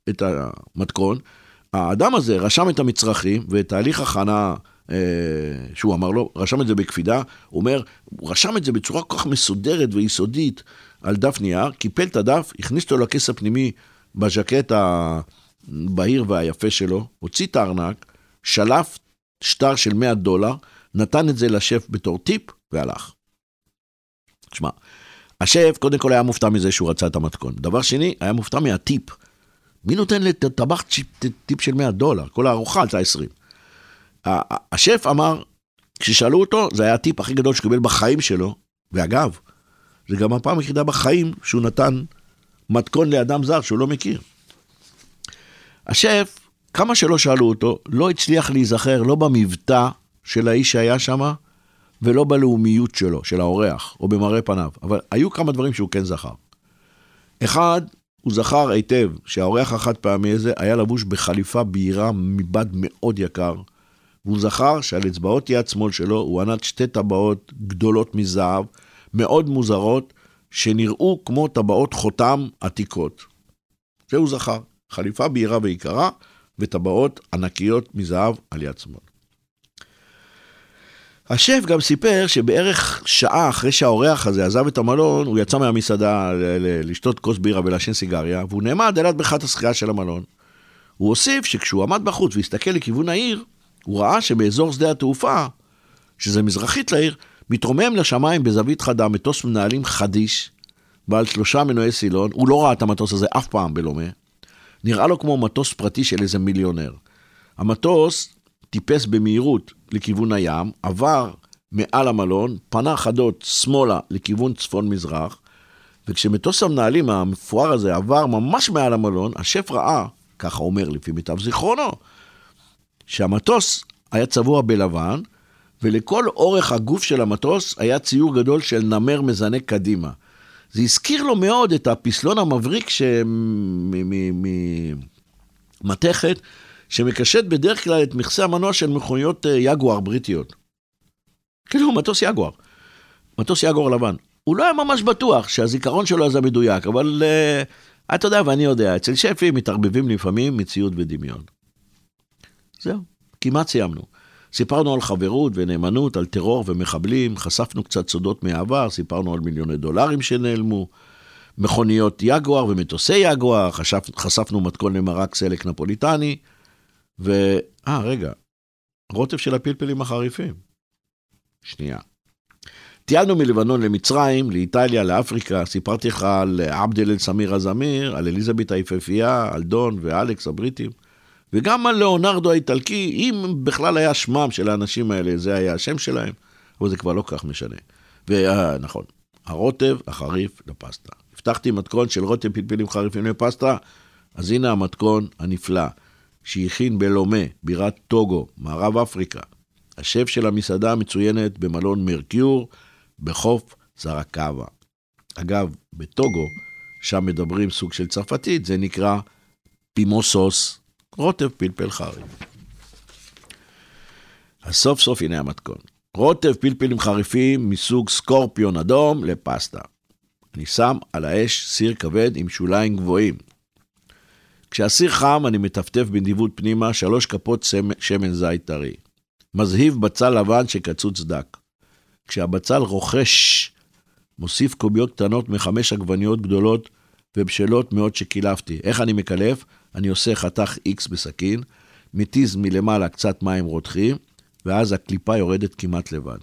את המתכון, האדם הזה רשם את המצרכים ואת תהליך הכנה אה, שהוא אמר לו, רשם את זה בקפידה, הוא אומר, הוא רשם את זה בצורה כל כך מסודרת ויסודית על דף נייר, קיפל את הדף, הכניס אותו לכיס הפנימי בז'קט הבהיר והיפה שלו, הוציא את הארנק, שלף שטר של 100 דולר, נתן את זה לשף בתור טיפ והלך. תשמע, השף קודם כל היה מופתע מזה שהוא רצה את המתכון. דבר שני, היה מופתע מהטיפ. מי נותן לטבח טיפ של 100 דולר? כל הארוחה עלתה 20. השף אמר, כששאלו אותו, זה היה הטיפ הכי גדול שקיבל בחיים שלו, ואגב, זה גם הפעם היחידה בחיים שהוא נתן מתכון לאדם זר שהוא לא מכיר. השף, כמה שלא שאלו אותו, לא הצליח להיזכר לא במבטא של האיש שהיה שם, ולא בלאומיות שלו, של האורח, או במראה פניו. אבל היו כמה דברים שהוא כן זכר. אחד, הוא זכר היטב שהאורח החד פעמי הזה היה לבוש בחליפה בהירה מבד מאוד יקר, והוא זכר שעל אצבעות יד שמאל שלו הוא ענד שתי טבעות גדולות מזהב, מאוד מוזרות, שנראו כמו טבעות חותם עתיקות. זה הוא זכר. חליפה בהירה ויקרה, וטבעות ענקיות מזהב על יד שמאל. השף גם סיפר שבערך שעה אחרי שהאורח הזה עזב את המלון, הוא יצא מהמסעדה לשתות כוס בירה ולעשן סיגריה, והוא נעמד ליד בריכת השחייה של המלון. הוא הוסיף שכשהוא עמד בחוץ והסתכל לכיוון העיר, הוא ראה שבאזור שדה התעופה, שזה מזרחית לעיר, מתרומם לשמיים בזווית חדה מטוס מנהלים חדיש, בעל שלושה מנועי סילון, הוא לא ראה את המטוס הזה אף פעם בלומה, נראה לו כמו מטוס פרטי של איזה מיליונר. המטוס טיפס במהירות לכיוון הים, עבר מעל המלון, פנה חדות שמאלה לכיוון צפון-מזרח, וכשמטוס המנהלים המפואר הזה עבר ממש מעל המלון, השף ראה, ככה אומר לפי מיטב זיכרונו, שהמטוס היה צבוע בלבן, ולכל אורך הגוף של המטוס היה ציור גדול של נמר מזנק קדימה. זה הזכיר לו מאוד את הפסלון המבריק ממתכת, שמקשט בדרך כלל את מכסה המנוע של מכוניות אה, יגואר בריטיות. כאילו, מטוס יגואר. מטוס יגואר לבן. הוא לא היה ממש בטוח שהזיכרון שלו אז המדויק, אבל uh, אתה יודע ואני יודע, אצל שפי מתערבבים לפעמים מציאות ודמיון. זהו, כמעט סיימנו. סיפרנו על חברות ונאמנות, על טרור ומחבלים, חשפנו קצת סודות מהעבר, סיפרנו על מיליוני דולרים שנעלמו, מכוניות יגואר ומטוסי יגואר, חשפ, חשפנו מתכון למרק סלק נפוליטני, ו... אה, רגע, רוטב של הפלפלים החריפים. שנייה. טיילנו מלבנון למצרים, לאיטליה, לאפריקה, סיפרתי לך על עבד אל סמיר הזמיר, על אליזבת היפהפייה, על דון ואלכס הבריטים. וגם על ליאונרדו האיטלקי, אם בכלל היה שמם של האנשים האלה, זה היה השם שלהם, אבל זה כבר לא כך משנה. ונכון, הרוטב החריף לפסטה. הבטחתי מתכון של רוטב פלפלים חריפים לפסטה, אז הנה המתכון הנפלא, שהכין בלומה, בירת טוגו, מערב אפריקה. השף של המסעדה המצוינת במלון מרקיור, בחוף זרקאבה. אגב, בטוגו, שם מדברים סוג של צרפתית, זה נקרא פימוסוס רוטב פלפל חריף. אז סוף סוף הנה המתכון. רוטב פלפלים חריפים מסוג סקורפיון אדום לפסטה. אני שם על האש סיר כבד עם שוליים גבוהים. כשהסיר חם אני מטפטף בנדיבות פנימה שלוש כפות שמן זית טרי. מזהיב בצל לבן שקצוץ דק. כשהבצל רוכש, מוסיף קוביות קטנות מחמש עגבניות גדולות ובשלות מאוד שקילפתי. איך אני מקלף? אני עושה חתך X בסכין, מתיז מלמעלה קצת מים רותחים, ואז הקליפה יורדת כמעט לבד.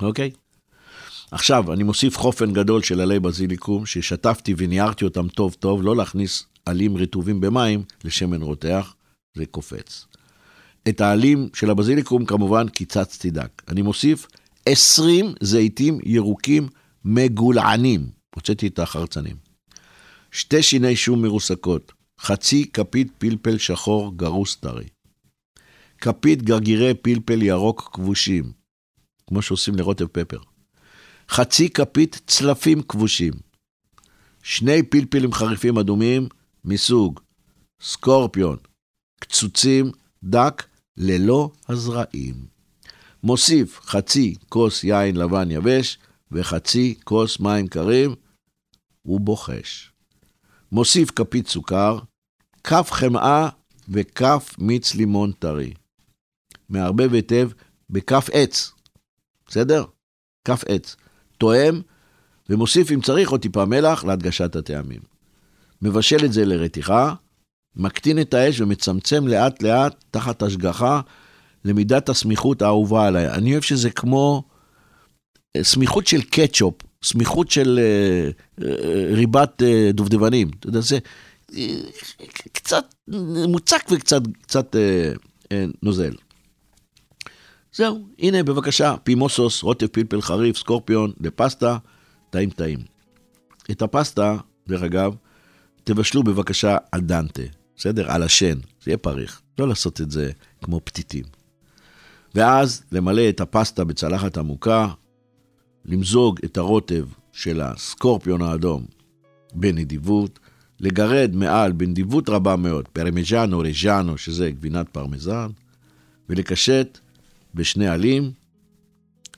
אוקיי? עכשיו, אני מוסיף חופן גדול של עלי בזיליקום, ששטפתי וניירתי אותם טוב טוב, לא להכניס עלים רטובים במים לשמן רותח, זה קופץ. את העלים של הבזיליקום כמובן קיצצתי דק. אני מוסיף 20 זיתים ירוקים מגולענים. הוצאתי את החרצנים. שתי שיני שום מרוסקות, חצי כפית פלפל שחור גרוס טרי, כפית גרגירי פלפל ירוק כבושים, כמו שעושים לרוטב פפר, חצי כפית צלפים כבושים, שני פלפלים חריפים אדומים מסוג סקורפיון, קצוצים דק ללא הזרעים. מוסיף חצי כוס יין לבן יבש וחצי כוס מים קרים ובוחש. מוסיף כפית סוכר, כף חמאה וכף מיץ לימון טרי. מערבב היטב בכף עץ, בסדר? כף עץ. תואם, ומוסיף אם צריך עוד טיפה מלח להדגשת הטעמים. מבשל את זה לרתיחה, מקטין את האש ומצמצם לאט לאט תחת השגחה למידת הסמיכות האהובה עליי. אני אוהב שזה כמו סמיכות של קטשופ, סמיכות של uh, uh, ריבת uh, דובדבנים. אתה יודע, זה קצת מוצק וקצת קצת, נוזל. זהו, הנה בבקשה, פימוסוס, רוטב פלפל חריף, סקורפיון, לפסטה, טעים טעים. את הפסטה, דרך אגב, תבשלו בבקשה על דנטה, בסדר? על השן, זה יהיה פריך. לא לעשות את זה כמו פתיתים. ואז למלא את הפסטה בצלחת עמוקה, למזוג את הרוטב של הסקורפיון האדום בנדיבות, לגרד מעל בנדיבות רבה מאוד פרמיג'אנו רג'אנו, שזה גבינת פרמזן, ולקשט בשני עלים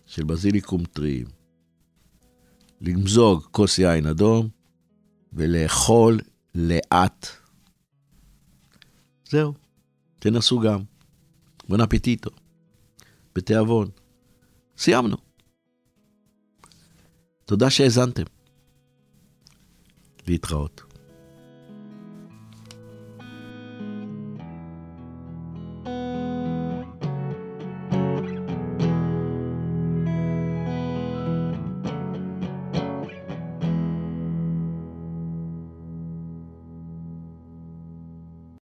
של בזיליקום טריים. למזוג כוס יין אדום ולאכול לאט. זהו, תנסו גם. בון אפטיטו. בתיאבון. סיימנו. תודה שהאזנתם. להתראות.